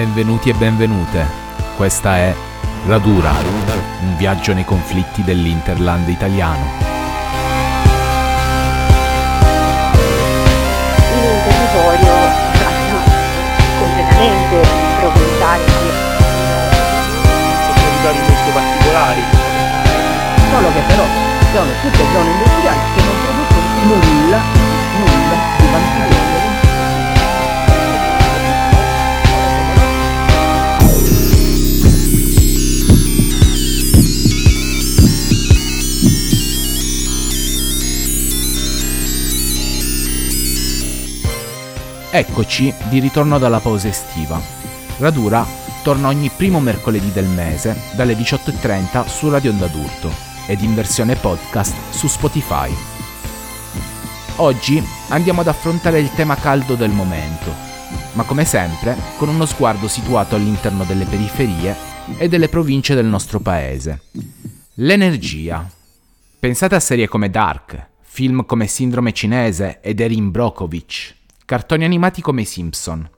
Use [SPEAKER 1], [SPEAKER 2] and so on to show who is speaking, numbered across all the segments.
[SPEAKER 1] Benvenuti e benvenute. Questa è Radura, un viaggio nei conflitti dell'Interland italiano.
[SPEAKER 2] in territorio completamente provinciale,
[SPEAKER 3] zone molto particolari.
[SPEAKER 4] solo che però sono tutte zone industriali che non producono nulla
[SPEAKER 1] Eccoci di ritorno dalla pausa estiva. Radura torna ogni primo mercoledì del mese dalle 18.30 su Radio Onda d'Urto ed in versione podcast su Spotify. Oggi andiamo ad affrontare il tema caldo del momento, ma come sempre con uno sguardo situato all'interno delle periferie e delle province del nostro paese. L'energia. Pensate a serie come Dark, film come Sindrome cinese ed Erin Brockovich, cartoni animati come i Simpson.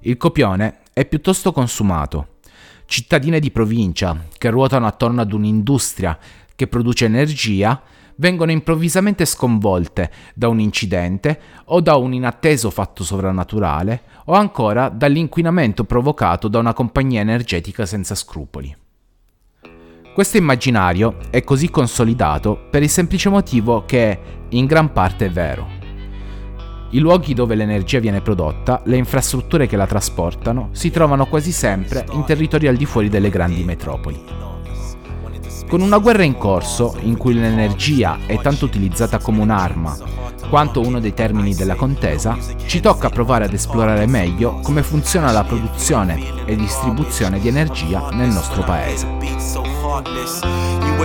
[SPEAKER 1] Il copione è piuttosto consumato. Cittadine di provincia che ruotano attorno ad un'industria che produce energia vengono improvvisamente sconvolte da un incidente o da un inatteso fatto sovrannaturale o ancora dall'inquinamento provocato da una compagnia energetica senza scrupoli. Questo immaginario è così consolidato per il semplice motivo che in gran parte è vero. I luoghi dove l'energia viene prodotta, le infrastrutture che la trasportano, si trovano quasi sempre in territori al di fuori delle grandi metropoli.
[SPEAKER 5] Con una guerra in corso, in cui l'energia è tanto utilizzata come un'arma quanto uno dei termini della contesa, ci tocca provare ad esplorare meglio come funziona la produzione e distribuzione di energia nel nostro paese. You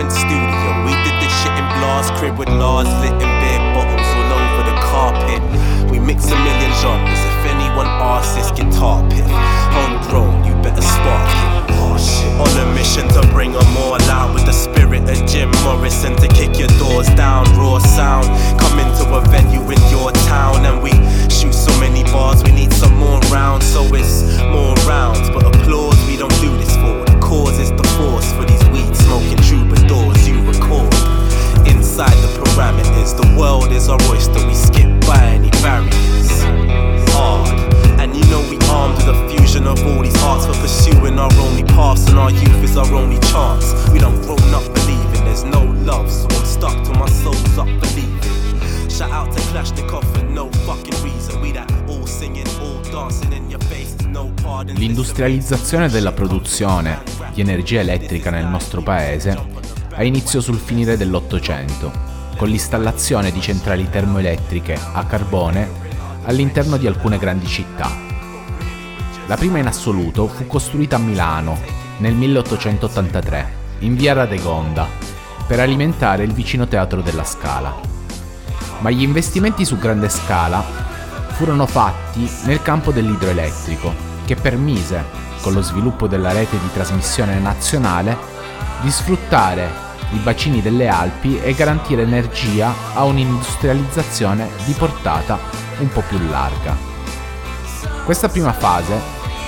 [SPEAKER 5] mix a million genres. If anyone asks, this guitar pick. Homegrown, you better spark it. On a mission to bring 'em all out with the spirit of Jim Morrison to kick your doors down. Raw sound, come into a venue in your town and we shoot so many bars. We need some more rounds, so it's more rounds. But applause, we don't do this for. The cause is the force for these weed smoking troubadours. You record inside the parameters. The world is our oyster. We skip by any barriers. Hard. And you know we armed with a fusion of all these arts for pursuing our only paths, and our youth is our only chance. We don't grown up believing there's no love, so I'm stuck till my soul's up believing. Shout out to Klashnikov for no fucking reason. We that all singing, all dancing in your face. No pardon. L'industrializzazione della produzione di energia elettrica nel nostro paese ha inizio sul finire dell'Ottocento, con l'installazione di centrali termoelettriche a carbone all'interno di alcune grandi città. La prima in assoluto fu costruita a Milano nel 1883, in via Radegonda, per alimentare il
[SPEAKER 1] vicino teatro della Scala.
[SPEAKER 5] Ma gli investimenti su grande
[SPEAKER 1] scala furono fatti nel campo dell'idroelettrico, che permise, con lo sviluppo della rete di trasmissione nazionale, di sfruttare i bacini delle Alpi e garantire energia a un'industrializzazione di portata un po' più larga. Questa prima fase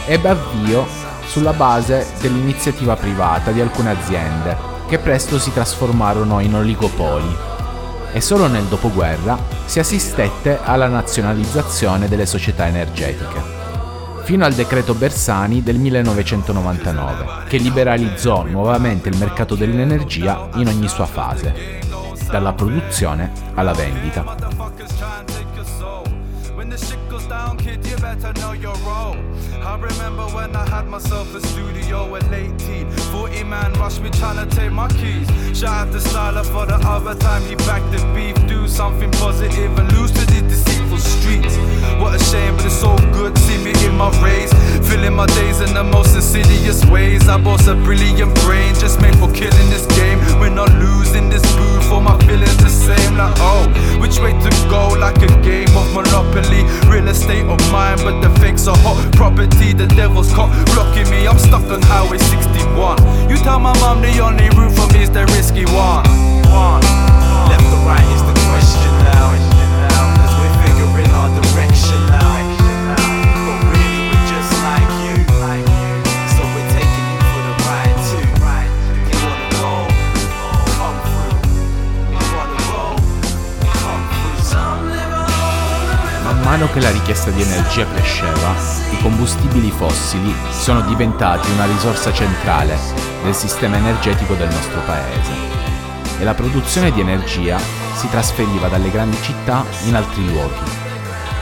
[SPEAKER 1] ebbe avvio sulla base dell'iniziativa privata di alcune aziende, che presto si trasformarono in oligopoli e solo nel dopoguerra si assistette alla nazionalizzazione delle società energetiche, fino al decreto Bersani del 1999, che liberalizzò nuovamente il mercato dell'energia in ogni sua fase,
[SPEAKER 6] dalla produzione
[SPEAKER 1] alla vendita.
[SPEAKER 6] hustle streets. What a shame, but it's so good. See me in my rays, filling my days in the most insidious ways. I boast a brilliant brain, just made for killing this game. We're not losing this booth, all my feelings the same. Like, oh, which way to go? Like a game of Monopoly, real estate of mine, but the fakes are hot property. The devil's caught blocking me. I'm stuck on Highway 61. You tell my mom the only route for me is the risky one. One
[SPEAKER 5] left or right is
[SPEAKER 1] mano che la richiesta di energia cresceva, i combustibili fossili sono diventati una risorsa centrale del sistema energetico del nostro paese e la produzione di energia si trasferiva dalle grandi città in altri luoghi,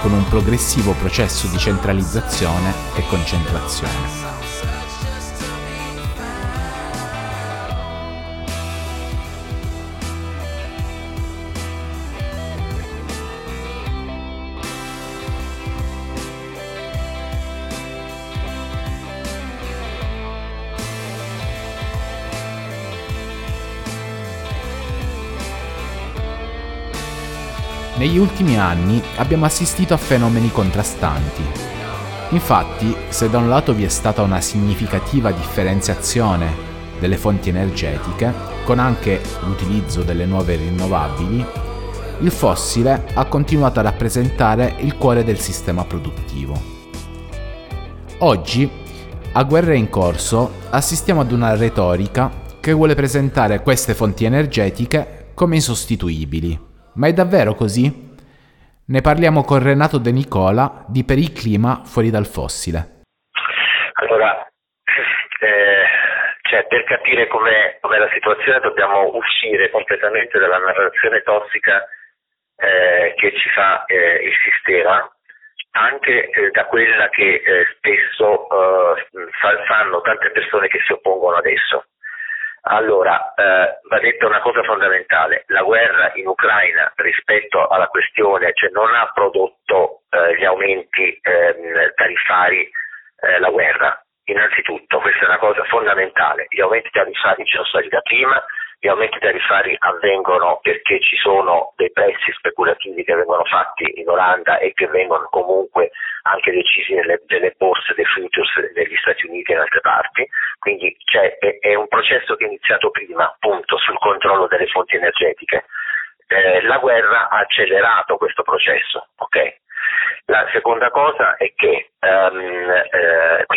[SPEAKER 1] con un progressivo processo di centralizzazione e concentrazione. Negli ultimi anni abbiamo assistito a fenomeni contrastanti. Infatti, se da un lato vi è stata una significativa differenziazione delle fonti energetiche, con anche l'utilizzo delle nuove rinnovabili, il fossile ha continuato a rappresentare il cuore del sistema produttivo. Oggi, a guerre in corso, assistiamo ad una retorica che vuole presentare queste fonti energetiche come insostituibili. Ma è davvero così? Ne parliamo con Renato De Nicola di Per il clima fuori dal fossile.
[SPEAKER 7] Allora, eh, cioè, per capire com'è, com'è, la situazione dobbiamo uscire completamente dalla narrazione tossica eh, che ci fa eh, il sistema, anche eh, da quella che eh, spesso eh, fanno tante persone che si oppongono adesso. Allora, eh, va detta una cosa fondamentale, la guerra in Ucraina rispetto alla questione, cioè non ha prodotto eh, gli aumenti eh, tariffari la guerra, innanzitutto, questa è una cosa fondamentale, gli aumenti tariffari ci sono stati da prima, gli aumenti tariffari avvengono perché ci sono dei prezzi speculativi che vengono fatti in Olanda e che vengono comunque anche decisi nelle, nelle borse dei futures negli Stati Uniti e in altre parti, quindi cioè, è, è, un processo che è iniziato prima appunto sul controllo delle fonti energetiche. Eh, la guerra ha accelerato questo processo, ok? La seconda cosa è che um,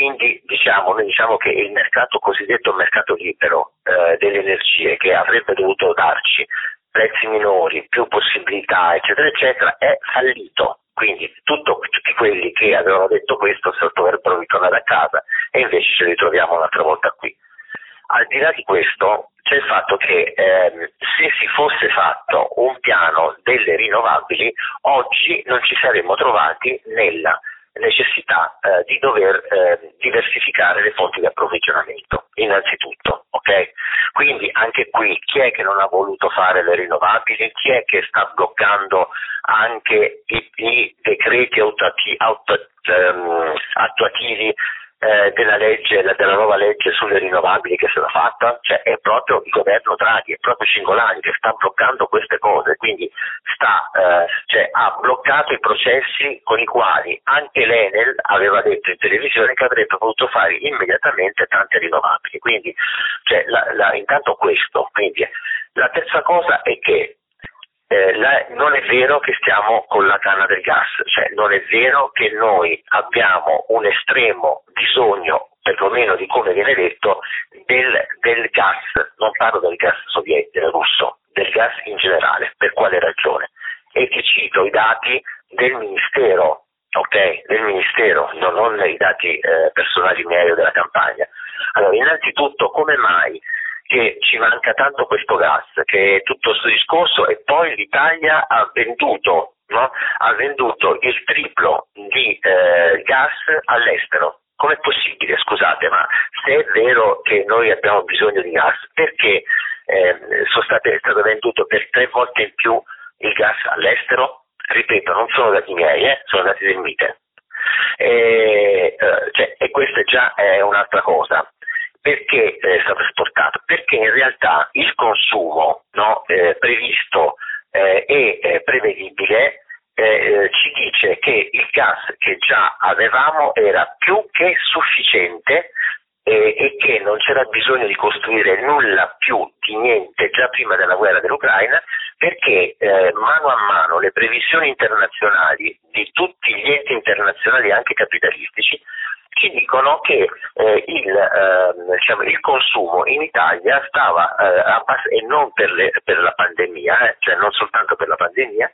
[SPEAKER 7] quindi diciamo, noi diciamo che il mercato cosiddetto mercato libero eh, delle energie che avrebbe dovuto darci prezzi minori, più possibilità, eccetera, eccetera, è fallito. Quindi tutto, tutti quelli che avevano detto questo se dovrebbero ritornare a casa e invece ce li troviamo un'altra volta qui. Al di là di questo, c'è il fatto che ehm, se si fosse fatto un piano delle rinnovabili, oggi non ci saremmo trovati nella necessità eh, di dover eh, diversificare le fonti di approvvigionamento, innanzitutto. Okay? Quindi anche qui chi è che non ha voluto fare le rinnovabili, chi è che sta bloccando anche i, i decreti autuati, auto, um, attuativi eh, della legge, della nuova legge sulle rinnovabili che è fatta, cioè è proprio il governo Draghi, è proprio Cingolani che sta bloccando queste cose, quindi sta, eh, cioè, ha bloccato i processi con i quali anche l'Enel aveva detto in televisione che avrebbe potuto fare immediatamente tante rinnovabili. Quindi, cioè, la, la, intanto questo. Quindi, la terza cosa è che eh, la, non è vero che stiamo con la canna del gas, cioè non è vero che noi abbiamo un estremo bisogno, perlomeno di come viene detto, del, del gas, non parlo del gas sovietico, russo, del gas in generale. Per quale ragione? E ti cito i dati del Ministero, ok? Del Ministero, non, non i dati eh, personali miei o della campagna. Allora, innanzitutto, come mai che ci manca tanto questo gas, che è tutto questo discorso e poi l'Italia ha venduto, no? ha venduto il triplo di eh, gas all'estero. Com'è possibile, scusate, ma se è vero che noi abbiamo bisogno di gas, perché eh, state, è stato venduto per tre volte in più il gas all'estero? Ripeto, non sono dati miei, eh, sono dati del MITE. E, eh, cioè, e questa già è un'altra cosa perché è stato esportato? Perché in realtà il consumo no, eh, previsto eh, e eh, prevedibile eh, ci dice che il gas che già avevamo era più che sufficiente eh, e che non c'era bisogno di costruire nulla più di niente già prima della guerra dell'Ucraina perché eh, mano a mano le previsioni internazionali di tutti gli enti internazionali anche capitalistici ci dicono che eh, il, eh, diciamo, il, consumo in Italia stava, eh, a, e non per, le, per la pandemia, eh, cioè non soltanto per la pandemia,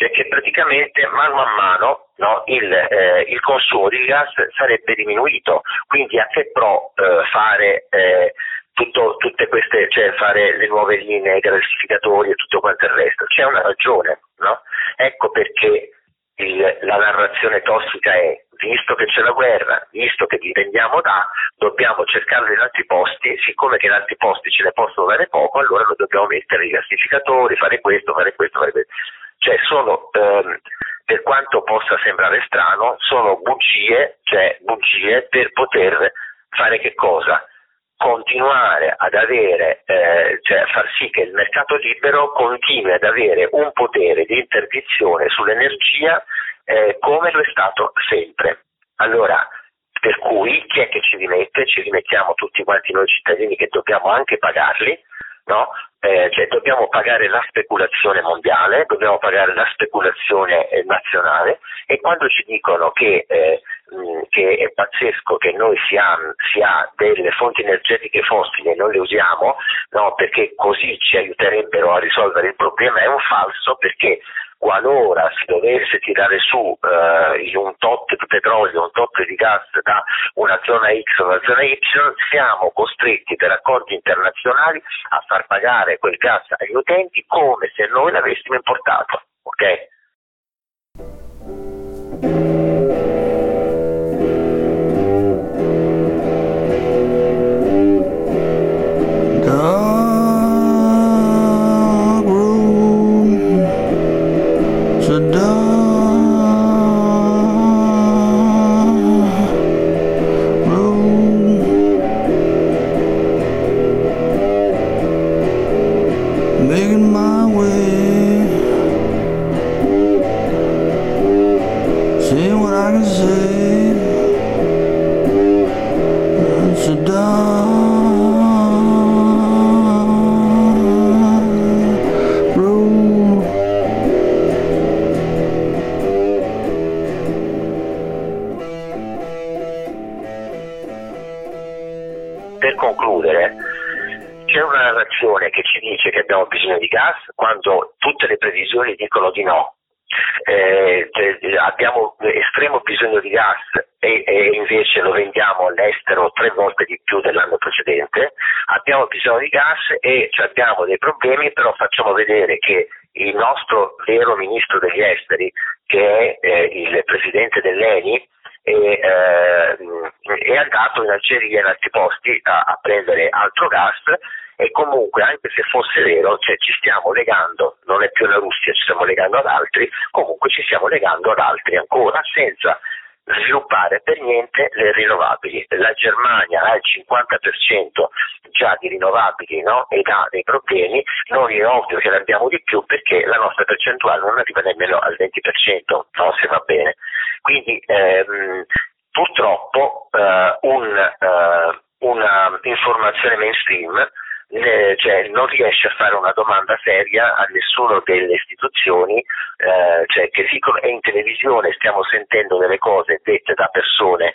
[SPEAKER 7] perché praticamente mano a mano no, il, eh, il, consumo di gas sarebbe diminuito, quindi a che pro eh, fare eh, tutto, tutte queste, cioè fare le nuove linee, i gasificatori e tutto quanto il resto? C'è una ragione, no? Ecco perché il, la narrazione tossica è visto che c'è la guerra, visto che dipendiamo da, dobbiamo cercarlo in altri posti, siccome che in altri posti ce ne possono dare poco, allora lo dobbiamo mettere i gassificatori, fare questo, fare questo, fare questo. Cioè sono, ehm, per quanto possa sembrare strano, sono bugie, cioè bugie per poter fare che cosa? continuare ad avere, eh, cioè far sì che il mercato libero continui ad avere un potere di interdizione sull'energia eh, come lo è stato sempre. Allora, per cui chi è che ci rimette? Ci rimettiamo tutti quanti noi cittadini che dobbiamo anche pagarli, no? Eh, cioè dobbiamo pagare la speculazione mondiale, dobbiamo pagare la speculazione eh, nazionale e quando ci dicono che, eh, mh, che è pazzesco che noi si ha, si ha, delle fonti energetiche fossili e non le usiamo, no, perché così ci aiuterebbero a risolvere il problema, è un falso perché qualora si dovesse tirare su eh, un tot di petrolio, un tot di gas da una zona X o una zona Y, siamo costretti per accordi internazionali a far pagare quel gas agli utenti come se noi l'avessimo importato. Okay?
[SPEAKER 8] see what I can see.
[SPEAKER 7] Che ci dice che abbiamo bisogno di gas quando tutte le previsioni dicono di no. bisogno di gas e, e, invece lo vendiamo all'estero tre volte di più dell'anno precedente, abbiamo bisogno di gas e cioè abbiamo dei problemi, però facciamo vedere che il nostro vero ministro degli esteri, che è eh, il presidente dell'ENI, e, eh, è andato in Algeria e in altri posti a, a prendere altro gas e comunque anche se fosse vero, cioè ci stiamo legando, non è più la Russia, ci stiamo legando ad altri, comunque ci stiamo legando ad altri ancora senza sviluppare per niente le rinnovabili. La Germania ha il 50% già di rinnovabili no? ed ha dei problemi, noi è ovvio che ne abbiamo di più perché la nostra percentuale non arriva nemmeno al 20%, no? se va bene. Quindi ehm, purtroppo eh, un, eh, una informazione mainstream eh, cioè, non riesce a fare una domanda seria a nessuno delle istituzioni, eh, cioè, che dicono, in televisione stiamo sentendo delle cose dette da persone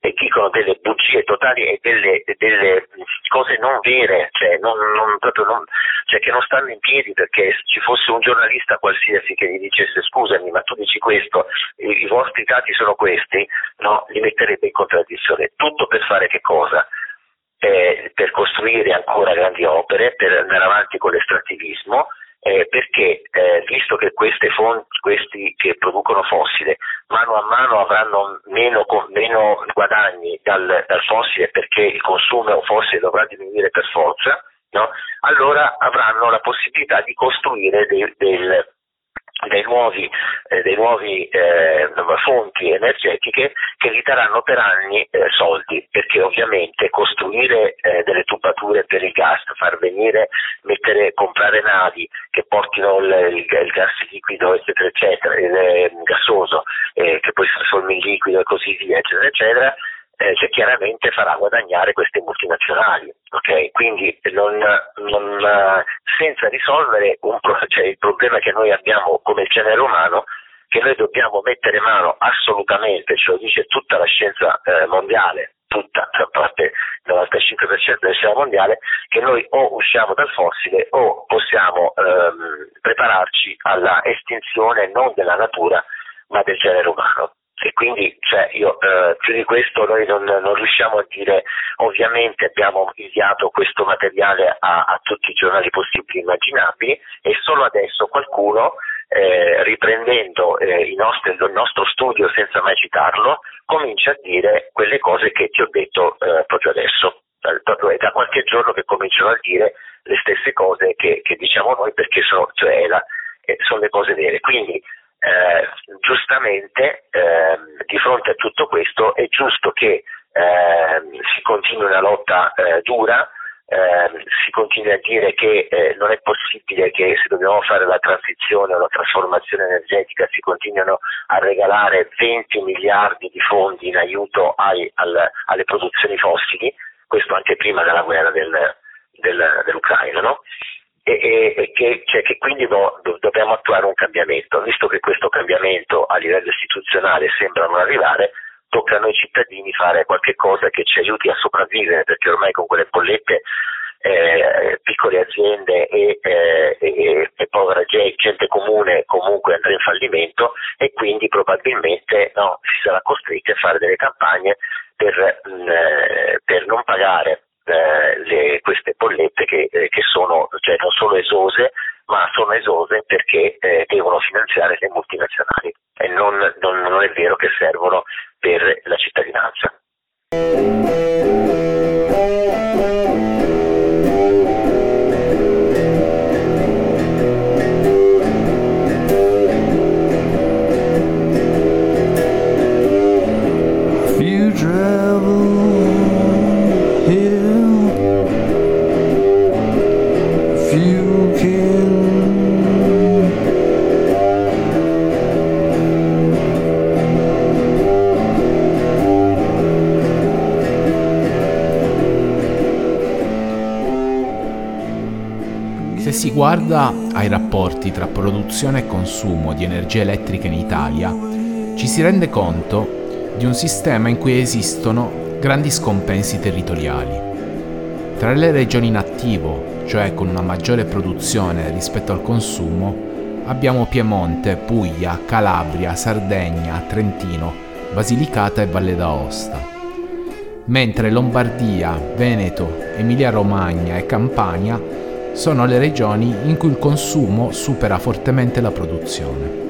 [SPEAKER 7] e dicono delle bugie totali e delle, delle cose non vere, cioè, non, non, non, cioè, che non stanno in piedi perché se ci fosse un giornalista qualsiasi che gli dicesse scusami ma tu dici questo, i, i vostri dati sono questi, no, li metterebbe in contraddizione. Tutto per fare che cosa? eh, per costruire ancora grandi opere, per andare avanti con l'estrattivismo, eh, perché eh, visto che queste fonti, questi che producono fossile mano a mano avranno meno, meno guadagni dal, dal, fossile perché il consumo fossile dovrà diminuire per forza, no? allora avranno la possibilità di costruire del, del dei nuovi, eh, dei nuovi eh, fonti energetiche che gli daranno per anni eh, soldi, perché ovviamente costruire eh, delle tubature per il gas, far venire, mettere, comprare navi che portino il, il, il gas liquido, eccetera, eccetera, il, il gassoso, eh, che poi si trasforma in liquido e così via, eccetera, eccetera, eh, cioè, chiaramente farà guadagnare queste multinazionali. Okay? Quindi non, non, senza risolvere pro- cioè, il problema che noi abbiamo come genere umano, che noi dobbiamo mettere mano assolutamente, ce lo dice tutta la scienza eh, mondiale, tutta, a parte il 95% della scienza mondiale, che noi o usciamo dal fossile o possiamo ehm, prepararci alla estinzione non della natura ma del genere umano. E quindi cioè, io, eh, più di questo noi non, non, riusciamo a dire, ovviamente abbiamo inviato questo materiale a, a tutti i giornali possibili e immaginabili e solo adesso qualcuno eh, riprendendo eh, nostri, il nostro studio senza mai citarlo, comincia a dire quelle cose che ti ho detto eh, proprio adesso. Proprio è da qualche giorno che cominciano a dire le stesse cose che, che diciamo noi perché sono, cioè, la, eh, sono le cose vere. Quindi eh, giustamente ehm, di fronte a tutto questo è giusto che ehm, si continui una lotta eh, dura eh, si continua a dire che eh, non è possibile che se dobbiamo fare la transizione o la trasformazione energetica si continuino a regalare 20 miliardi di fondi in aiuto ai, al, alle produzioni fossili, questo anche prima della guerra del, del, dell'Ucraina, no? E, e, che, cioè, che, quindi do, do, dobbiamo attuare un cambiamento, visto che questo cambiamento a livello istituzionale sembra non arrivare, tocca a noi cittadini fare qualche cosa che ci aiuti a sopravvivere, perché ormai con quelle bollette eh, piccole aziende e, eh, e, e, povera gente comune comunque andrà in fallimento e quindi probabilmente no, si sarà costretti a fare delle campagne per, mh, mm, eh, per non pagare eh, le, queste bollette che, eh, che sono cioè, non solo esose ma sono esose perché eh, devono finanziare le multinazionali e non, non, non è vero che servono per la cittadinanza.
[SPEAKER 1] Si guarda ai rapporti tra produzione e consumo di energia elettrica in Italia, ci si rende conto di un sistema in cui esistono grandi scompensi territoriali. Tra le regioni in attivo, cioè con una maggiore produzione rispetto al consumo, abbiamo Piemonte, Puglia, Calabria, Sardegna, Trentino, Basilicata e Valle d'Aosta. Mentre Lombardia, Veneto, Emilia-Romagna e Campania sono le regioni in cui il consumo supera fortemente la produzione.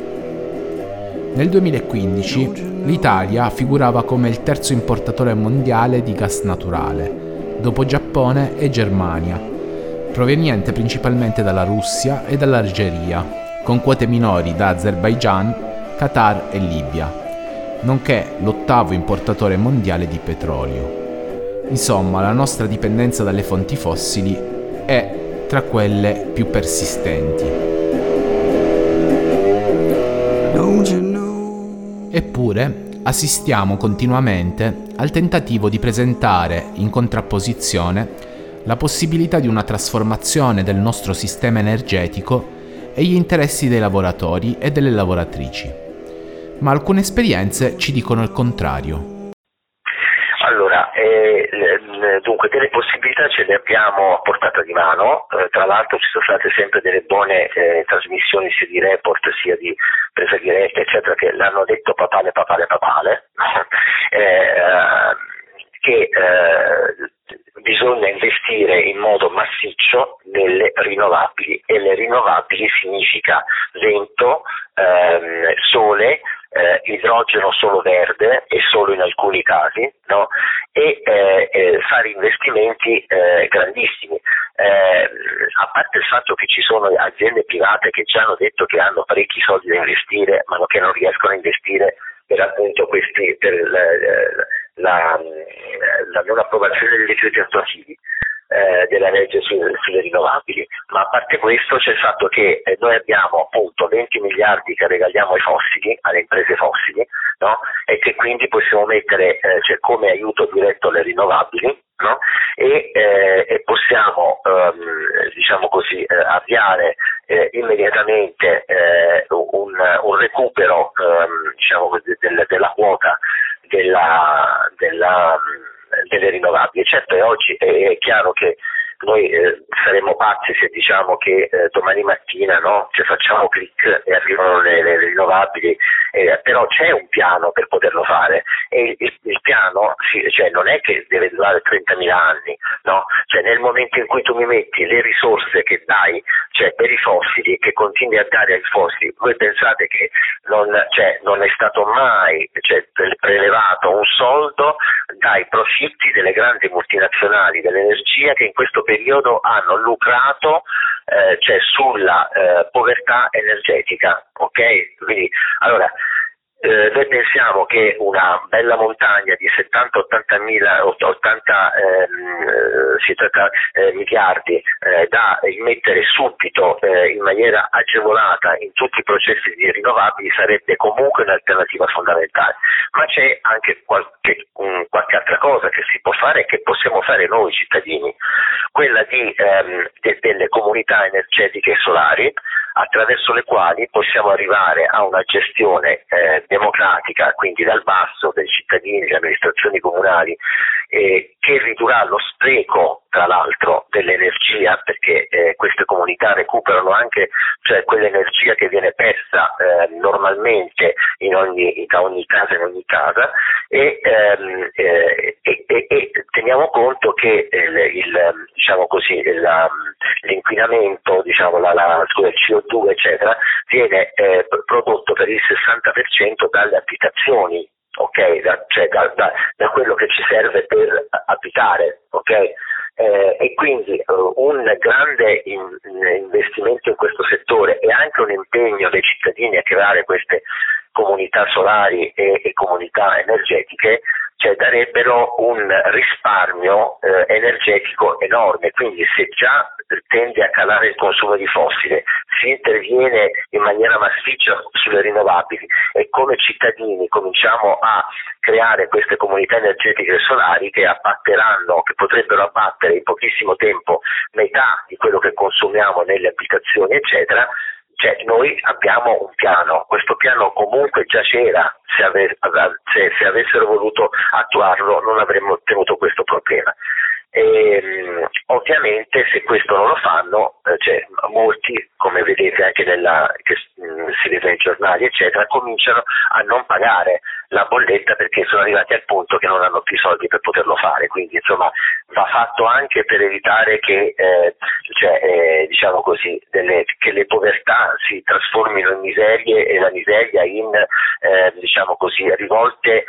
[SPEAKER 1] Nel 2015 l'Italia figurava come il terzo importatore mondiale di gas naturale, dopo Giappone e Germania, proveniente principalmente dalla Russia e dall'Algeria, con quote minori da Azerbaijan, Qatar e Libia, nonché l'ottavo importatore mondiale di petrolio. Insomma, la nostra dipendenza dalle fonti fossili è tra quelle più persistenti. Eppure assistiamo continuamente al tentativo di presentare in contrapposizione la possibilità di una trasformazione del nostro sistema energetico e gli interessi dei lavoratori e delle lavoratrici. Ma alcune esperienze ci dicono il contrario.
[SPEAKER 7] Eh, dunque delle possibilità ce le abbiamo a portata di mano, eh, tra l'altro ci sono state sempre delle buone eh, trasmissioni sia di report sia di presa diretta eccetera che l'hanno detto papale papale papale, eh, che eh, bisogna investire in modo massiccio nelle rinnovabili e le rinnovabili significa vento, ehm, sole, eh, idrogeno solo verde e solo in alcuni casi, no? e eh, eh, fare investimenti eh, grandissimi. Eh, a parte il fatto che ci sono aziende private che ci hanno detto che hanno parecchi soldi da investire, ma che non riescono a investire per appunto questi, per la, la, la non approvazione dei decreti attuativi eh, della legge su, sulle rinnovabili, ma a parte questo c'è il fatto che eh, noi abbiamo appunto 20 miliardi che regaliamo ai fossili, alle imprese fossili, no? e che quindi possiamo mettere eh, cioè, come aiuto diretto alle rinnovabili no? e, eh, e, possiamo ehm, diciamo così, eh, avviare eh, immediatamente un, un, recupero ehm, diciamo così, del, della quota della, della Certo oggi è chiaro che noi eh, saremmo pazzi se diciamo che eh, domani mattina no, cioè facciamo clic e arrivano le, le rinnovabili, eh, però c'è un piano per poterlo fare e il, il piano sì, cioè, non è che deve durare 30.000 anni, no? cioè, nel momento in cui tu mi metti le risorse che dai cioè, per i fossili e che continui a dare ai fossili, voi pensate che non, cioè, non è stato mai cioè, prelevato un soldo dai profitti delle grandi multinazionali dell'energia che in questo periodo hanno lucrato eh, cioè sulla eh, povertà energetica. Okay? Quindi, allora, eh, noi pensiamo che una bella montagna di 70-80 mila, 80 ehm, eh, miliardi eh, da immettere subito eh, in maniera agevolata in tutti i processi di rinnovabili sarebbe comunque un'alternativa fondamentale, ma c'è anche qualche, um, qualche altra cosa che si può fare e che possiamo fare noi cittadini, quella di, ehm, de- delle comunità energetiche solari attraverso le quali possiamo arrivare a una gestione eh, democratica, quindi dal basso dei cittadini, delle amministrazioni comunali, eh, che ridurrà lo spreco tra l'altro dell'energia perché eh, queste comunità recuperano anche cioè, quell'energia che viene persa eh, normalmente in ogni, da ogni casa in ogni casa e, ehm, eh, e, e, e teniamo conto che il, il, diciamo così, la, l'inquinamento, diciamo, la, la, il CO2 eccetera, viene eh, prodotto per il 60% dalle abitazioni ok? Da, cioè da, da, da, quello che ci serve per abitare, ok? Eh, e quindi uh, un grande in, investimento in questo settore e anche un impegno dei cittadini a creare queste comunità solari e, e comunità energetiche cioè darebbero un risparmio eh, energetico enorme, quindi se già tende a calare il consumo di fossile, si interviene in maniera massiccia sulle rinnovabili e come cittadini cominciamo a creare queste comunità energetiche solari che abbatteranno, che potrebbero abbattere in pochissimo tempo metà di quello che consumiamo nelle abitazioni, eccetera, cioè, noi abbiamo un piano, questo piano comunque già c'era, se, ave, se, se avessero voluto attuarlo non avremmo ottenuto questo problema. E, ehm, ovviamente se questo non lo fanno, eh, cioè, molti, come vedete anche nella, che mm, si vede nei giornali, eccetera, cominciano a non pagare la bolletta perché sono arrivati al punto che non hanno più soldi per poterlo fare. Quindi insomma va fatto anche per evitare che, eh, cioè, eh, diciamo così, delle, che le povertà si trasformino in miserie e la miseria in eh, diciamo così, rivolte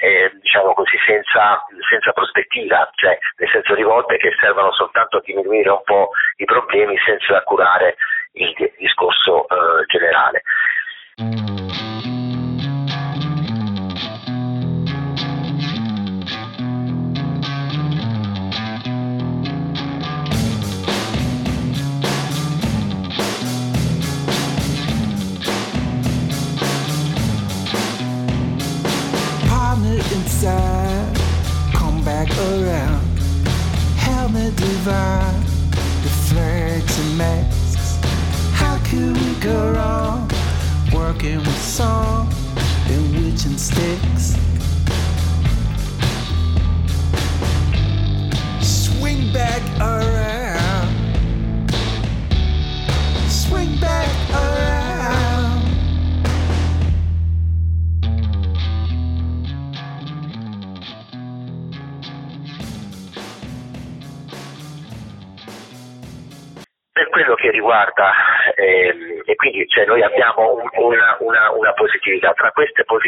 [SPEAKER 7] eh, diciamo così, senza, senza prospettiva cioè nel senso rivolte che servono soltanto a diminuire un po' i problemi senza curare il discorso eh, generale.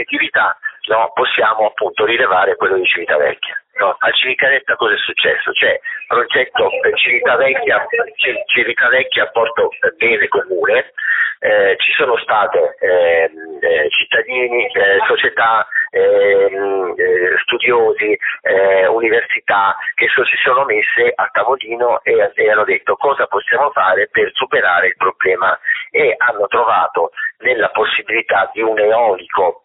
[SPEAKER 7] Positività no, possiamo appunto rilevare quello di Civitavecchia. No? A Civitavecchia cosa è successo? C'è progetto Civitavecchia, Civitavecchia Porto Bene Comune, eh, ci sono state eh, eh, cittadini, eh, società, ehm, eh, studiosi, eh, università che si sono messe a tavolino e, e hanno detto cosa possiamo fare per superare il problema e hanno trovato nella possibilità di un eolico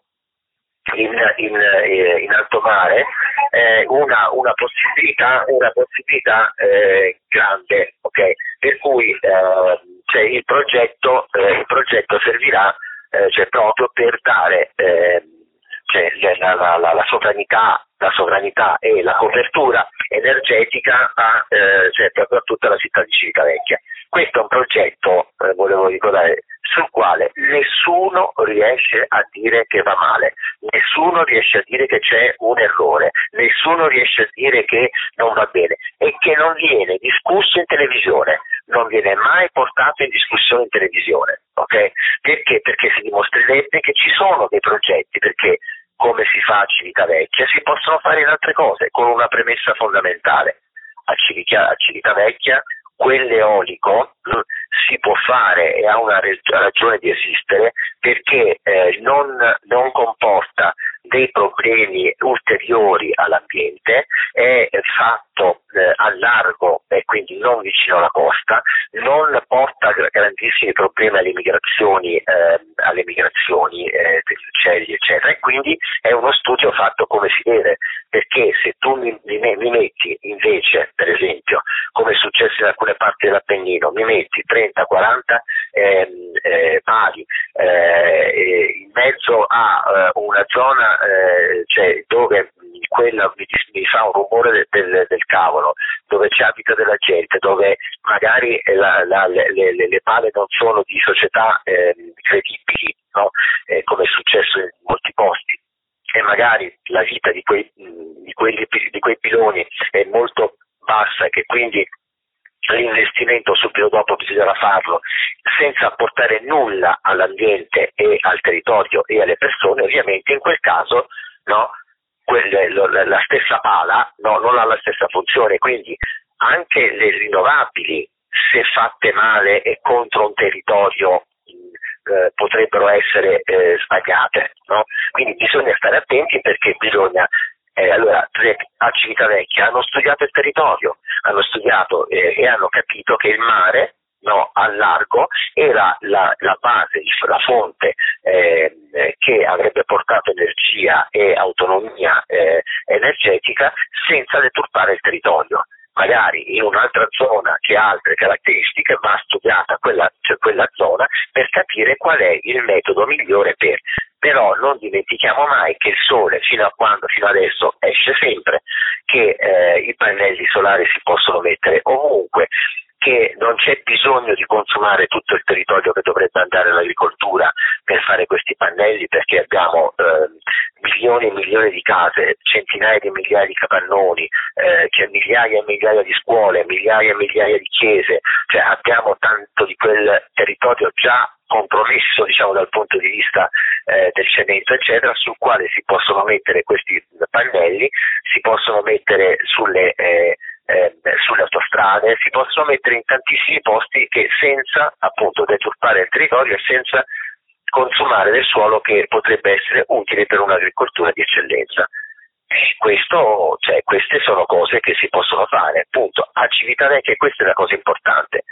[SPEAKER 7] in, in, eh, in, alto mare eh, una, una, possibilità, una possibilità eh, grande, okay? per cui eh, cioè il, progetto, eh, il, progetto, servirà cioè proprio per dare cioè la, la, la, la sovranità la sovranità e la copertura energetica a, eh, cioè, a tutta la città di Civitavecchia. Questo è un progetto, eh, volevo ricordare, sul quale nessuno riesce a dire che va male, nessuno riesce a dire che c'è un errore, nessuno riesce a dire che non va bene e che non viene discusso in televisione, non viene mai portato in discussione in televisione. Okay? Perché? Perché si dimostrerebbe che ci sono dei progetti, perché come si fa a Civitavecchia, si possono fare in altre cose, con una premessa fondamentale. A, Civitavecchia quell'eolico si può fare e ha una ragione di esistere perché eh, non, non, comporta dei problemi ulteriori all'ambiente, è fatto eh, a largo e quindi non vicino alla costa, non porta grandissimi problemi alle migrazioni, eh, alle migrazioni eh, degli uccelli eccetera. E quindi è uno studio fatto come si deve perché se tu mi, mi, mi metti invece per esempio come è successo in alcune parti dell'Appennino mi metti 30-40 ehm, eh, pali eh, in mezzo a eh, una zona eh, cioè, dove quella mi, mi, fa un rumore del, del, del, cavolo, dove c'è abita della gente, dove magari la, la, le, le, le, pale non sono di società eh, credibili, no? eh, come è successo in molti posti, e magari la vita di quei, di quelli, di quei piloni è molto bassa e che quindi l'investimento subito dopo bisognerà farlo senza apportare nulla all'ambiente e al territorio e alle persone, ovviamente in quel caso no, la stessa pala no, non ha la stessa funzione, quindi anche le rinnovabili se fatte male e contro un territorio eh, potrebbero essere eh, sbagliate. No? Quindi bisogna stare attenti perché bisogna eh, allora, a Civitavecchia hanno studiato il territorio, hanno studiato eh, e hanno capito che il mare no, al largo era la, la base, la fonte eh, che avrebbe portato energia e autonomia eh, energetica senza deturpare il territorio magari in un'altra zona che ha altre caratteristiche, va studiata quella, cioè quella zona per capire qual è il metodo migliore per. Però non dimentichiamo mai che il sole fino a quando, fino adesso, esce sempre, che eh, i pannelli solari si possono mettere ovunque, che non c'è bisogno di consumare tutto il territorio che dovrebbe andare all'agricoltura per fare questi pannelli perché abbiamo eh, milioni e milioni di case, centinaia di migliaia di capannoni, eh, c'è migliaia e migliaia di scuole, migliaia e migliaia di chiese, cioè abbiamo tanto di quel territorio già compromesso diciamo, dal punto di vista eh, del cemento eccetera sul quale si possono mettere questi pannelli, si possono mettere sulle eh, eh, sulle autostrade, si possono mettere in tantissimi posti che senza appunto deturpare il territorio e senza consumare del suolo che potrebbe essere utile per un'agricoltura di eccellenza. Questo, cioè, queste sono cose che si possono fare, appunto, a Civitavecchia questa è la cosa importante.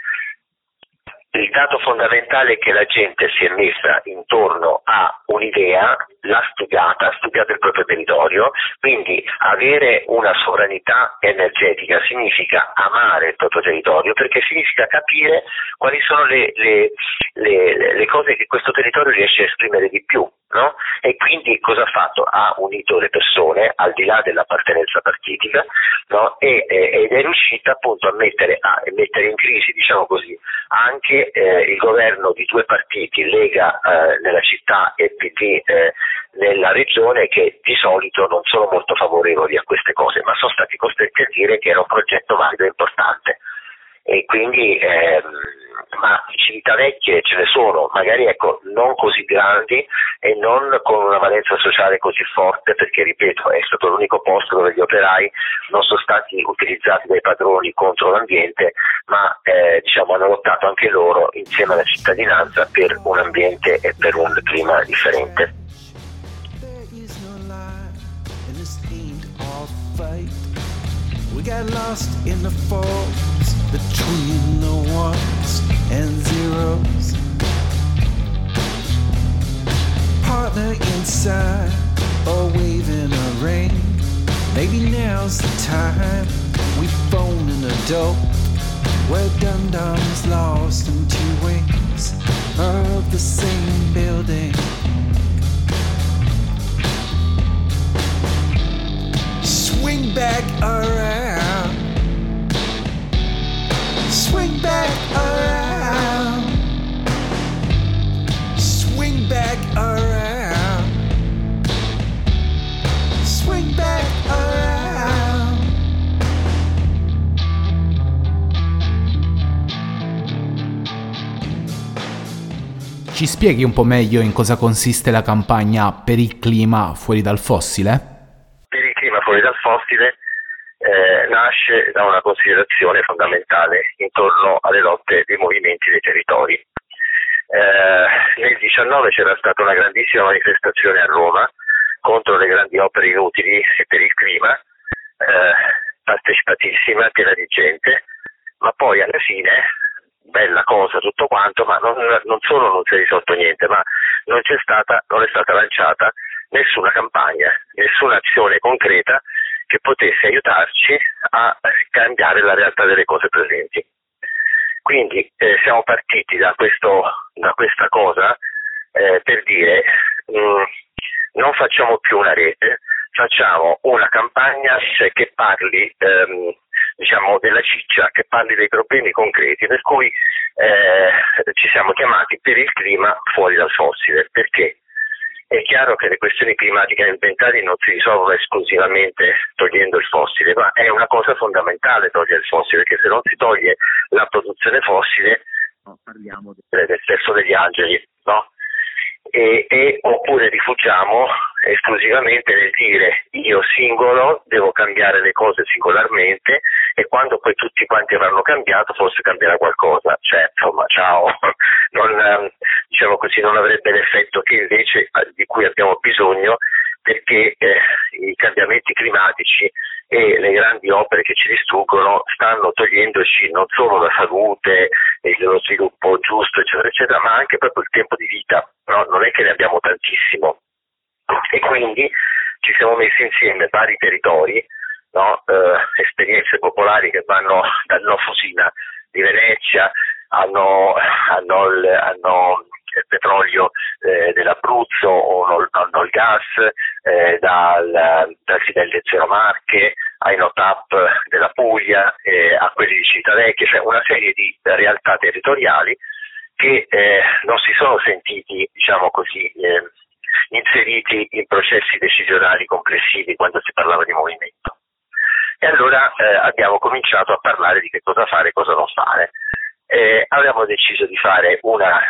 [SPEAKER 7] Il dato fondamentale è che la gente si è messa intorno a un'idea, l'ha studiata, ha studiato il proprio territorio, quindi avere una sovranità energetica significa amare il proprio territorio perché significa capire quali sono le, le, le, le cose che questo territorio riesce a esprimere di più. No? E quindi cosa ha fatto? Ha unito le persone al di là dell'appartenenza partitica no? e, ed è riuscita appunto a mettere, a mettere in crisi, diciamo così, anche eh, il governo di due partiti, Lega eh, nella città e PD eh, nella regione, che di solito non sono molto favorevoli a queste cose, ma sono stati costretti a dire che era un progetto valido e importante. E quindi ehm, ma Civitavecchie ce ne sono, magari ecco, non così grandi e non con una valenza sociale così forte, perché ripeto, è stato l'unico posto dove gli operai non sono stati utilizzati dai padroni contro l'ambiente, ma eh, diciamo, hanno lottato anche loro insieme alla cittadinanza per un ambiente e per un clima differente.
[SPEAKER 9] We got lost in the falls between the ones and zeros. Partner inside or waving a ring. Maybe now's the time we phone an adult where Dum Dum is lost in two wings of the same building. swing back around. Swing back around. Swing back around. Swing back around.
[SPEAKER 1] Ci spieghi un po' meglio in cosa consiste la campagna per il clima fuori dal fossile?
[SPEAKER 7] Dal fossile eh, nasce da una considerazione fondamentale intorno alle lotte dei movimenti dei territori. Eh, nel 19 c'era stata una grandissima manifestazione a Roma contro le grandi opere inutili e per il clima, eh, partecipatissima, piena di gente, ma poi alla fine bella cosa tutto quanto, ma non, non solo non si è risolto niente, ma non, stata, non è stata lanciata nessuna campagna, nessuna azione concreta che potesse aiutarci a cambiare la realtà delle cose presenti. Quindi eh, siamo partiti da, questo, da questa cosa eh, per dire mh, mm, non facciamo più una rete, facciamo una campagna cioè, che parli ehm, diciamo, della ciccia, che parli dei problemi concreti, per cui eh, ci siamo chiamati per il clima fuori dal fossile. Perché? È chiaro che le questioni climatiche ambientali non si risolvono esclusivamente togliendo il fossile, ma è una cosa fondamentale togliere il fossile, perché se non si toglie la produzione fossile, no, parliamo del stesso degli angeli, no? E, e, oppure rifugiamo esclusivamente nel dire io singolo devo cambiare le cose singolarmente e quando poi tutti quanti avranno cambiato forse cambierà qualcosa, cioè insomma ciao, non, ehm, diciamo così, non avrebbe l'effetto che invece eh, di cui abbiamo bisogno perché eh, i cambiamenti climatici e le grandi opere che ci distruggono stanno togliendoci non solo la salute e lo sviluppo giusto, eccetera, eccetera, ma anche proprio il tempo di vita. No? Non è che ne abbiamo tantissimo. E quindi ci siamo messi insieme vari territori, no? eh, esperienze popolari che vanno dal Nofosina di Venezia, hanno, hanno, hanno il petrolio eh, dell'Abruzzo o hanno il gas eh, dal, dal Fidelli Zero Marche ai Notap della Puglia eh, a quelli di Civitavecchia, cioè una serie di realtà territoriali che eh, non si sono sentiti, diciamo così, eh, inseriti in processi decisionali complessivi quando si parlava di movimento. E allora eh, abbiamo cominciato a parlare di che cosa fare e cosa non fare. Eh, abbiamo deciso di fare una,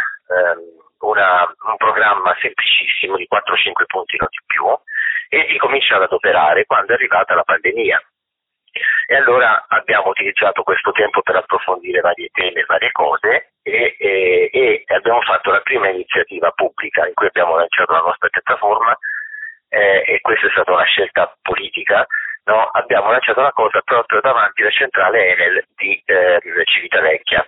[SPEAKER 7] una, un programma semplicissimo di 4-5 punti, non di più, e di cominciare ad operare quando è arrivata la pandemia. E allora abbiamo utilizzato questo tempo per approfondire varie temi varie cose e, e, e, abbiamo fatto la prima iniziativa pubblica in cui abbiamo lanciato la nostra piattaforma eh, e questa è stata una scelta politica. No? Abbiamo lanciato la cosa proprio davanti alla centrale Enel di eh, Civitavecchia,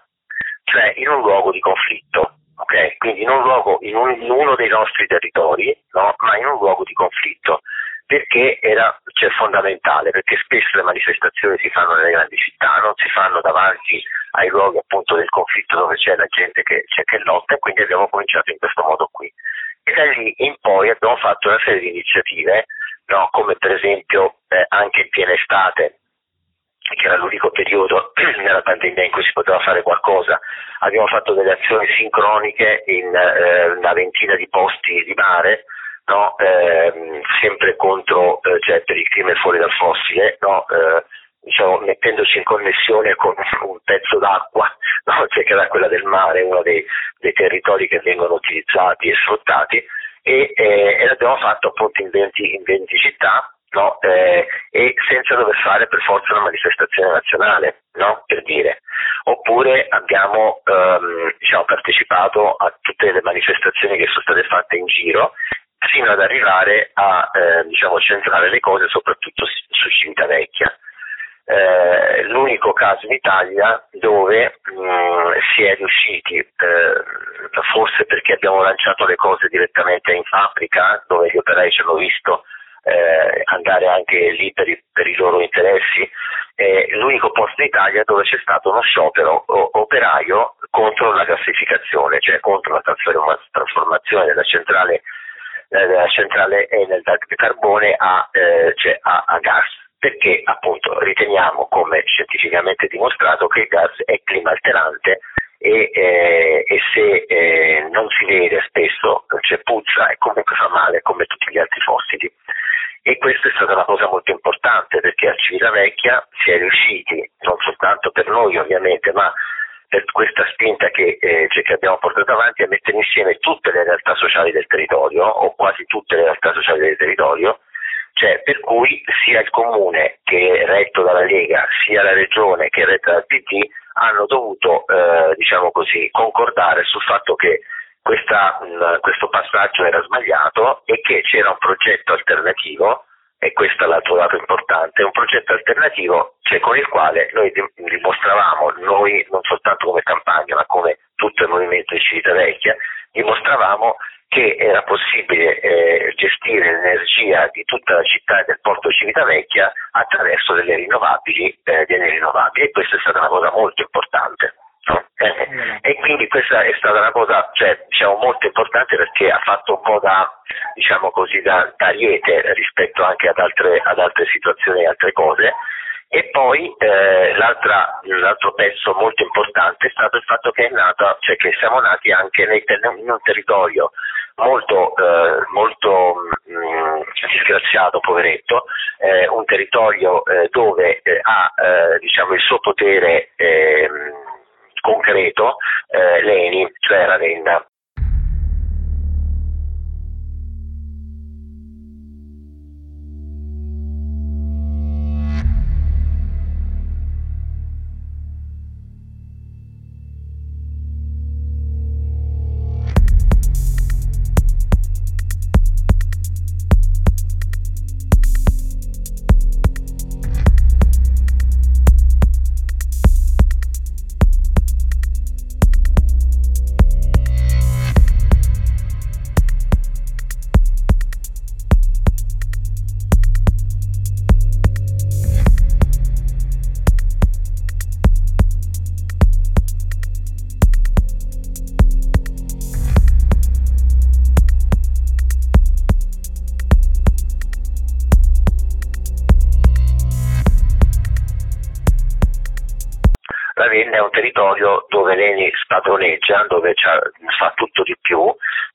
[SPEAKER 7] cioè in un luogo di conflitto. Okay? Quindi in, un luogo, in, un, in uno dei nostri territori, no? ma in un luogo di conflitto perché era cioè, fondamentale, perché spesso le manifestazioni si fanno nelle grandi città, non si fanno davanti ai luoghi appunto del conflitto dove c'è la gente che, c'è che lotta e quindi abbiamo cominciato in questo modo qui. E da lì in poi abbiamo fatto una serie di iniziative, no? come per esempio eh, anche in piena estate, che era l'unico periodo nella pandemia in cui si poteva fare qualcosa, abbiamo fatto delle azioni sincroniche in eh, una ventina di posti di mare, no? eh, sempre contro eh, cioè per il crimine fuori dal fossile, no? eh, diciamo, mettendoci in connessione con un pezzo d'acqua, no? cioè che era quella del mare, uno dei, dei territori che vengono utilizzati e sfruttati, e, eh, l'abbiamo fatto appunto in 20, in 20 città, no? eh, e senza dover fare per forza una manifestazione nazionale, no? per dire. Oppure abbiamo ehm, diciamo, partecipato a tutte le manifestazioni che sono state fatte in giro fino ad arrivare a eh, diciamo, centrare le cose soprattutto su Civitavecchia. Eh, l'unico caso in Italia dove mh, mm, si è riusciti, eh, forse perché abbiamo lanciato le cose direttamente in fabbrica, dove gli operai ci hanno visto eh, andare anche lì per i, per i loro interessi, è l'unico posto in Italia dove c'è stato uno sciopero operaio contro la gassificazione, cioè contro la trasformazione della centrale della centrale da carbone a, eh, cioè a, a gas. Perché appunto riteniamo come scientificamente dimostrato che il gas è clima alterante e, eh, e se eh, non si vede spesso, c'è puzza e comunque fa male come tutti gli altri fossili. E questa è stata una cosa molto importante perché a Civitavecchia si è riusciti, non soltanto per noi ovviamente, ma per questa spinta che, eh, cioè che, abbiamo portato avanti a mettere insieme tutte le realtà sociali del territorio o quasi tutte le realtà sociali del territorio cioè, per cui sia il comune che è retto dalla Lega, sia la regione che è retta dal PD hanno dovuto eh, diciamo così, concordare sul fatto che questa, mh, questo passaggio era sbagliato e che c'era un progetto alternativo e questo è l'altro dato importante, un progetto alternativo cioè, con il quale noi dimostravamo, noi non soltanto come campagna ma come tutto il movimento di Civitavecchia, dimostravamo che era possibile eh, gestire l'energia di tutta la città e del porto Civitavecchia attraverso delle rinnovabili, eh, delle rinnovabili e questa è stata una cosa molto importante. No? Eh, e quindi questa è stata una cosa cioè, diciamo, molto importante perché ha fatto un po' da, diciamo così, da, da ariete rispetto anche ad altre, ad altre situazioni e altre cose e poi eh, l'altro pezzo molto importante è stato il fatto che, nato, cioè che siamo nati anche nei, in un territorio molto, eh, molto mh, mm, disgraziato, poveretto, eh, un territorio eh, dove eh, ha eh, diciamo, il suo potere ehm, concreto l'ENI, cioè Ravenna. Territorio dove l'Eni spadroneggia, dove fa tutto di più,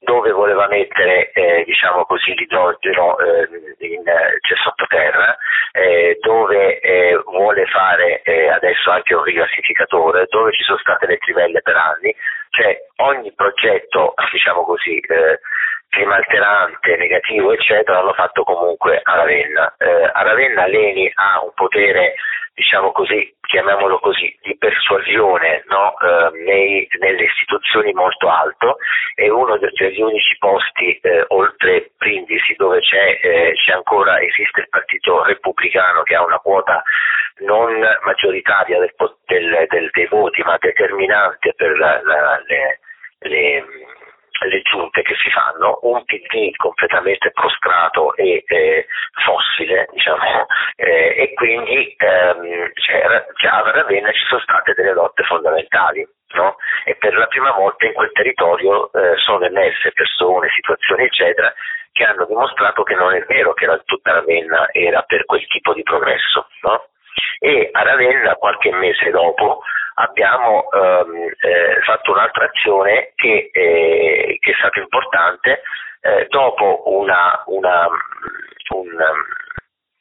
[SPEAKER 7] dove voleva mettere eh, diciamo così, l'idrogeno eh, in, cioè sottoterra, eh, dove eh, vuole fare eh, adesso anche un rigassificatore, dove ci sono state le trivelle per anni, cioè ogni progetto diciamo così, eh, clima alterante, negativo, eccetera, l'hanno fatto comunque a Ravenna. Eh, a Ravenna l'Eni ha un potere, diciamo così, chiamiamolo così, di persuasione no? eh, nei, nelle istituzioni molto alto, è uno degli unici posti, eh, oltre Brindisi, dove c'è, eh, c'è, ancora, esiste il partito repubblicano che ha una quota non maggioritaria del, del, del, dei voti, ma determinante per la, la, le, le le giunte che si fanno, un PD completamente prostrato e eh, fossile, diciamo, eh, e quindi ehm, già a Ravenna ci sono state delle lotte fondamentali. No? E per la prima volta in quel territorio eh, sono emerse persone, situazioni eccetera che hanno dimostrato che non è vero che la, tutta Ravenna era per quel tipo di progresso. No? E a Ravenna qualche mese dopo abbiamo ehm, eh, fatto un'altra azione che, eh, che, è stata importante eh, dopo una, una, un,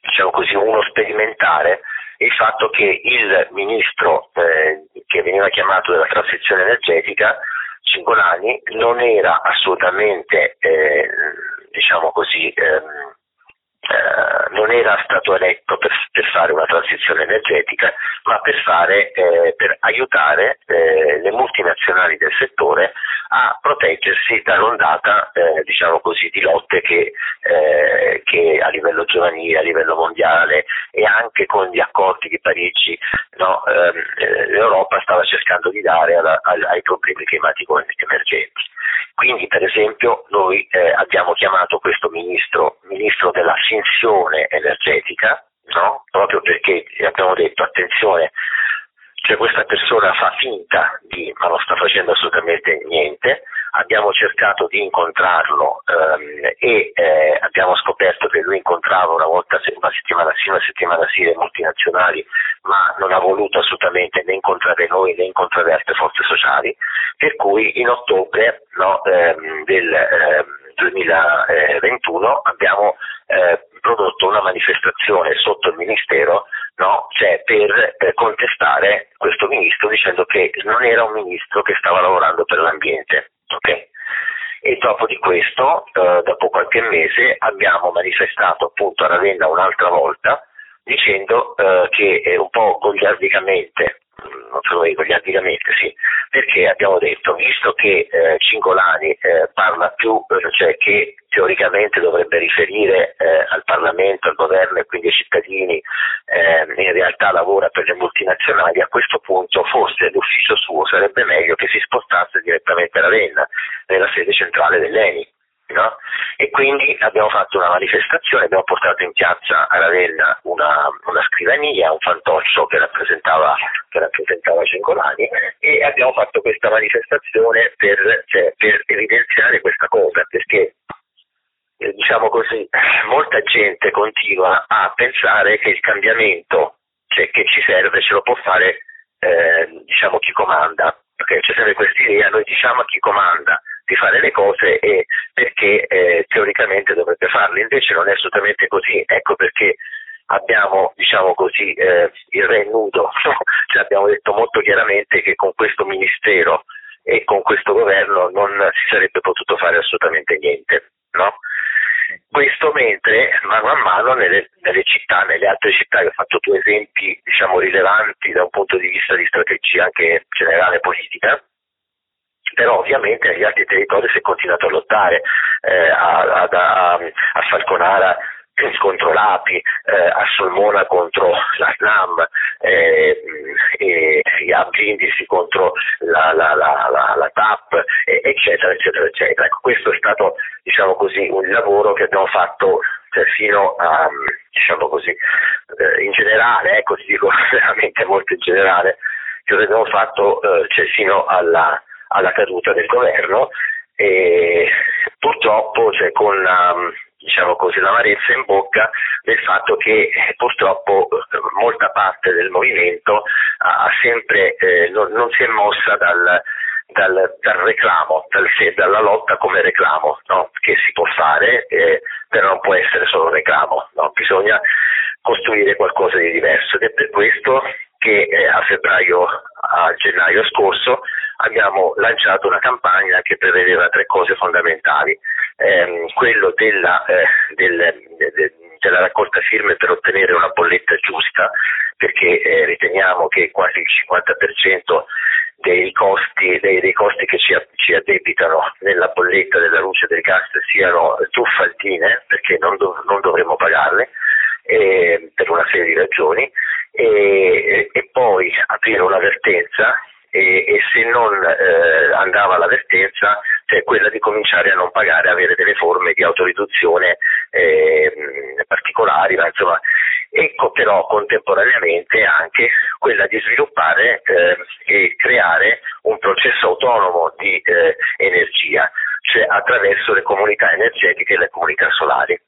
[SPEAKER 7] diciamo così, uno sperimentare il fatto che il ministro eh, che veniva chiamato della transizione energetica Cingolani non era assolutamente eh, diciamo così ehm, eh, non era stato eletto per, per, fare una transizione energetica, ma per, fare, eh, per aiutare eh, le multinazionali del settore a proteggersi dall'ondata eh, diciamo così, di lotte che, che, a livello giovanile, a livello mondiale e anche con gli accordi di Parigi no, ehm, l'Europa stava cercando di dare alla, ai problemi climatici emergenti. Quindi per esempio noi eh, abbiamo chiamato questo ministro, ministro della finzione energetica, no? proprio perché abbiamo detto attenzione, cioè questa persona fa finta di, ma non sta facendo assolutamente niente, abbiamo cercato di incontrarlo incontrarlo ehm, e eh, abbiamo scoperto che lui incontrava una volta una settimana sì, una settimana sì le multinazionali, ma non ha voluto assolutamente né incontrare noi né incontrare altre forze sociali, per cui in ottobre no, ehm, del ehm, 2021 abbiamo eh, prodotto una manifestazione sotto il Ministero no, cioè per eh, contestare questo ministro dicendo che non era un ministro che stava lavorando per l'ambiente. Okay? E dopo di questo, eh, dopo qualche mese, abbiamo manifestato appunto a Ravenna un'altra volta dicendo eh, che un po' goliardicamente non sono egogliaticamente, sì, perché abbiamo detto, visto che eh, Cingolani eh, parla più, eh, cioè che teoricamente dovrebbe riferire eh, al Parlamento, al governo e quindi ai cittadini, eh, in realtà lavora per le multinazionali, a questo punto forse l'ufficio suo sarebbe meglio che si spostasse direttamente a Ravenna, nella sede centrale dell'ENI no? E quindi abbiamo fatto una manifestazione, abbiamo portato in piazza a Ravenna una, una scrivania, un fantoccio che rappresentava, che rappresentava Cengolani e abbiamo fatto questa manifestazione per, cioè, per evidenziare questa cosa, perché eh, diciamo così, molta gente continua a pensare che il cambiamento cioè, che ci serve ce lo può fare eh, diciamo chi comanda, perché c'è sempre questa idea, noi diciamo a chi comanda di fare le cose e perché eh, teoricamente dovrebbe farle, invece non è assolutamente così, ecco perché abbiamo diciamo così eh, il re nudo, cioè, abbiamo detto molto chiaramente che con questo ministero e con questo governo non si sarebbe potuto fare assolutamente niente. No? Questo mentre mano a mano nelle, nelle, città, nelle altre città, che ho fatto due esempi diciamo, rilevanti da un punto di vista di strategia anche generale politica, però ovviamente negli altri territori si è continuato a lottare, eh, a, a, a, a Falconara contro l'API, eh, a Solmona contro la SNAM, eh, e a Brindisi contro la, la, la, la TAP, eccetera, eccetera, eccetera. Ecco, questo è stato, diciamo così, un lavoro che abbiamo fatto cioè, fino a, diciamo così, eh, in generale, ecco, ti dico veramente molto in generale, che abbiamo fatto eh, cioè, fino alla alla caduta del governo e purtroppo cioè, con la, diciamo così, l'amarezza in bocca del fatto che eh, purtroppo eh, molta parte del movimento ha sempre, eh, non, non, si è mossa dal, dal, dal reclamo, dal, dalla lotta come reclamo, no? che si può fare, eh, però non può essere solo reclamo, no? bisogna costruire qualcosa di diverso ed è per questo che eh, a febbraio, a gennaio scorso abbiamo lanciato una campagna che prevedeva tre cose fondamentali, eh, quello della, eh, del, de, della, raccolta firme per ottenere una bolletta giusta, perché eh, riteniamo che quasi il 50% dei costi, dei, dei costi che ci, ci, addebitano nella bolletta della luce del gas siano truffaldine, perché non, dov- non dovremmo pagarle, per una serie di ragioni, e, e poi aprire un'avvertenza e, e se non eh, andava l'avvertenza, cioè quella di cominciare a non pagare, avere delle forme di autoriduzione eh, particolari, ma insomma, ecco però contemporaneamente anche quella di sviluppare eh, e creare un processo autonomo di eh, energia, cioè attraverso le comunità energetiche e le comunità solari.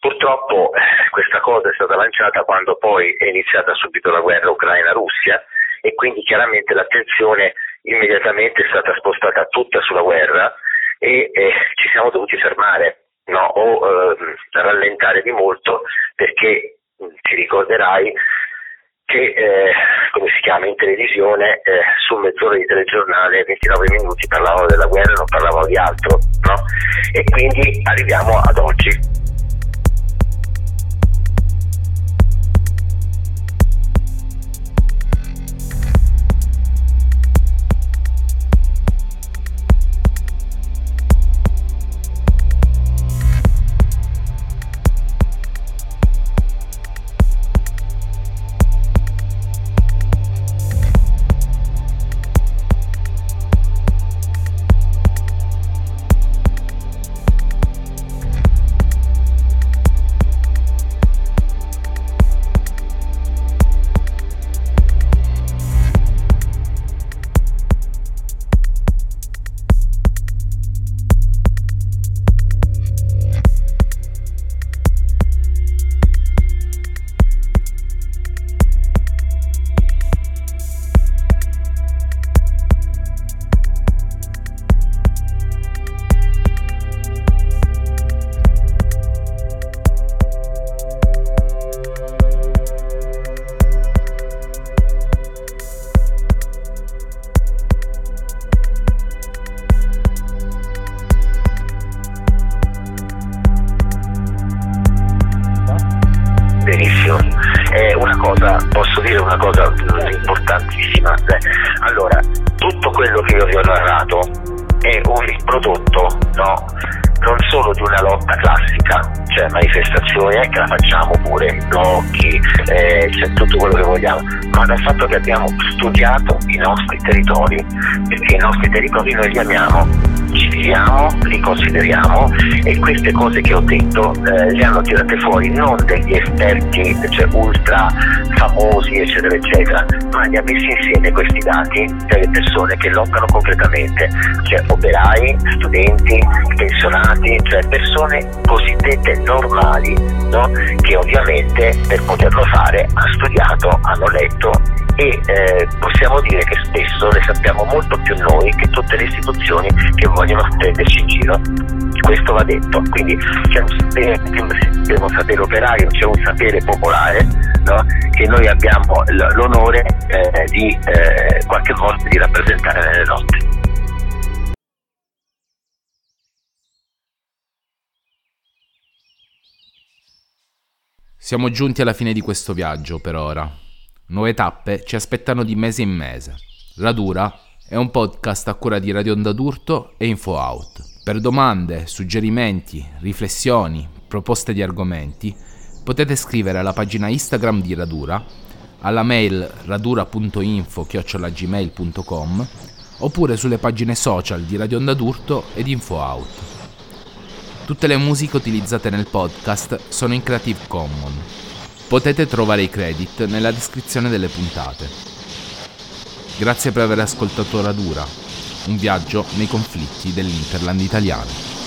[SPEAKER 7] Purtroppo eh, questa cosa è stata lanciata quando poi è iniziata subito la guerra Ucraina-Russia e quindi chiaramente l'attenzione immediatamente è stata spostata tutta sulla guerra e eh, ci siamo dovuti fermare no? o eh, rallentare di molto perché ti ricorderai che eh, come si chiama in televisione eh, su mezz'ora di telegiornale 29 minuti parlavano della guerra non parlavano di altro no? e quindi arriviamo ad oggi che abbiamo studiato i nostri territori, perché i nostri territori noi li amiamo, ci viviamo, li consideriamo e queste cose che ho detto eh, le hanno tirate fuori non degli esperti cioè ultra famosi eccetera eccetera, ma li ha messi insieme questi dati delle persone che lottano concretamente, cioè operai, studenti, pensionati, cioè persone cosiddette normali, no? che ovviamente per poterlo fare hanno studiato, hanno letto e eh, possiamo dire che spesso ne sappiamo molto più noi che tutte le istituzioni che vogliono prenderci in giro. Questo va detto, quindi c'è un sapere, c'è un sapere operaio, c'è un sapere popolare no? che noi abbiamo l'onore eh, di eh, qualche volta di rappresentare nelle notti.
[SPEAKER 1] Siamo giunti alla fine di questo viaggio per ora. Nuove tappe ci aspettano di mese in mese. Radura è un podcast a cura di Radio Onda d'Urto e Info Out. Per domande, suggerimenti, riflessioni, proposte di argomenti, potete scrivere alla pagina Instagram di Radura, alla mail radura.info-gmail.com oppure sulle pagine social di Radio Onda d'Urto ed Info Out. Tutte le musiche utilizzate nel podcast sono in Creative Commons. Potete trovare i credit nella descrizione delle puntate. Grazie per aver ascoltato Radura, un viaggio nei conflitti dell'Interland italiano.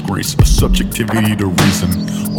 [SPEAKER 10] Grace, a subjectivity to reason.